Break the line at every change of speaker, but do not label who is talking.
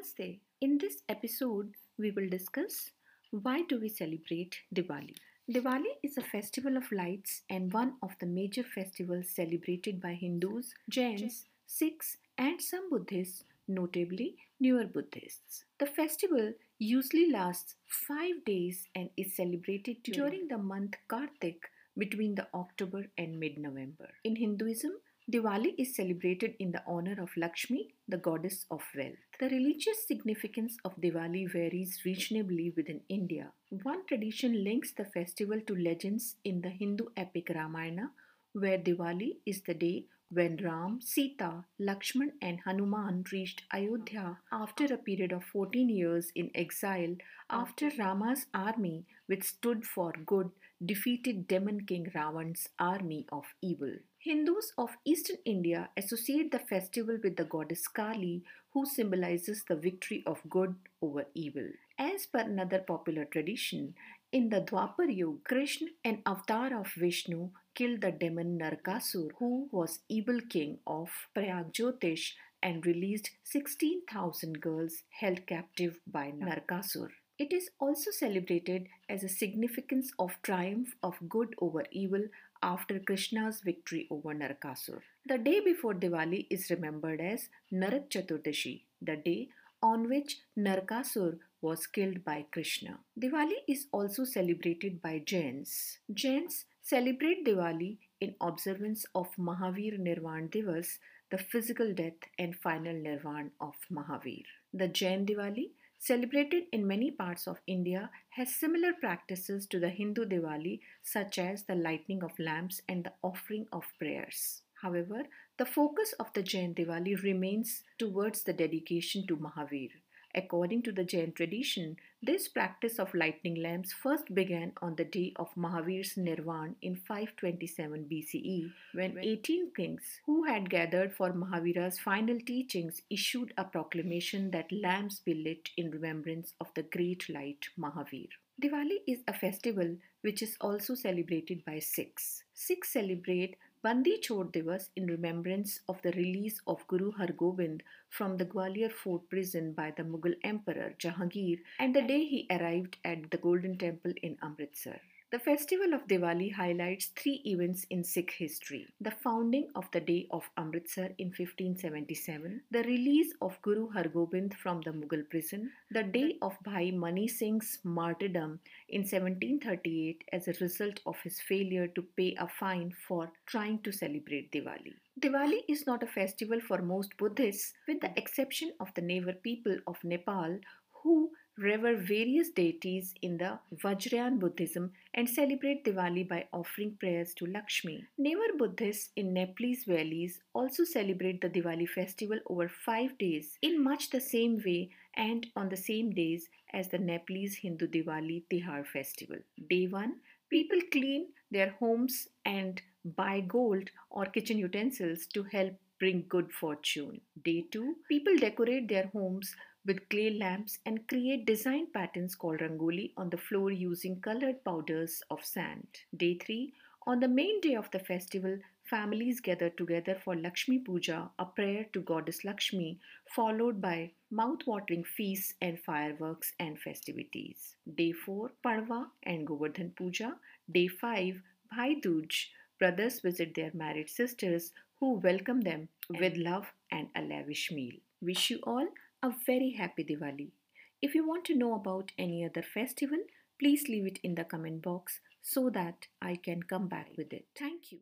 Namaste. In this episode, we will discuss why do we celebrate Diwali. Diwali is a festival of lights and one of the major festivals celebrated by Hindus, Jains, Sikhs, and some Buddhists, notably Newar Buddhists. The festival usually lasts five days and is celebrated during the month Kartik between the October and mid November. In Hinduism, Diwali is celebrated in the honor of Lakshmi, the goddess of wealth. The religious significance of Diwali varies reasonably within India. One tradition links the festival to legends in the Hindu epic Ramayana, where Diwali is the day when Ram, Sita, Lakshman, and Hanuman reached Ayodhya after a period of 14 years in exile after Rama's army, which stood for good, defeated demon king Ravan's army of evil. Hindus of eastern India associate the festival with the goddess Kali, who symbolizes the victory of good over evil. As per another popular tradition, in the Dwapar Yuga, Krishna, an avatar of Vishnu, killed the demon Narakasur, who was evil king of Pragjyotish and released 16,000 girls held captive by Narakasur. It is also celebrated as a significance of triumph of good over evil after Krishna's victory over Narakasur. The day before Diwali is remembered as Narak Chaturdashi, the day on which Narakasur was killed by Krishna. Diwali is also celebrated by Jains. Jains celebrate Diwali in observance of Mahavir Nirvan Divas, the physical death and final nirvan of Mahavir. The Jain Diwali celebrated in many parts of India, has similar practices to the Hindu Diwali, such as the lighting of lamps and the offering of prayers. However, the focus of the Jain Diwali remains towards the dedication to Mahavir. According to the Jain tradition, this practice of lighting lamps first began on the day of Mahavir's Nirvan in 527 BCE, when 18 kings who had gathered for Mahavira's final teachings issued a proclamation that lamps be lit in remembrance of the great light Mahavir. Diwali is a festival which is also celebrated by Sikhs. Sikhs celebrate Bandi Chhor Divas in remembrance of the release of Guru Hargobind from the Gwalior fort prison by the Mughal Emperor Jahangir and the day he arrived at the Golden Temple in Amritsar. The festival of Diwali highlights three events in Sikh history the founding of the Day of Amritsar in 1577, the release of Guru Hargobind from the Mughal prison, the day of Bhai Mani Singh's martyrdom in 1738 as a result of his failure to pay a fine for trying to celebrate Diwali. Diwali is not a festival for most Buddhists, with the exception of the Newar people of Nepal who revere various deities in the Vajrayana Buddhism and celebrate Diwali by offering prayers to Lakshmi. Newar Buddhists in Nepalese valleys also celebrate the Diwali festival over five days in much the same way and on the same days as the Nepalese Hindu Diwali Tihar festival. Day 1 People clean their homes and buy gold or kitchen utensils to help bring good fortune. Day 2 People decorate their homes with clay lamps and create design patterns called rangoli on the floor using colored powders of sand. Day 3 On the main day of the festival, families gather together for Lakshmi Puja, a prayer to Goddess Lakshmi, followed by mouth-watering feasts and fireworks and festivities. Day 4 Padwa and Govardhan Puja. Day 5 Bhai Dooj. Brothers visit their married sisters who welcome them mm. with love and a lavish meal. Wish you all a very happy Diwali. If you want to know about any other festival, please leave it in the comment box so that I can come back with it. Thank you.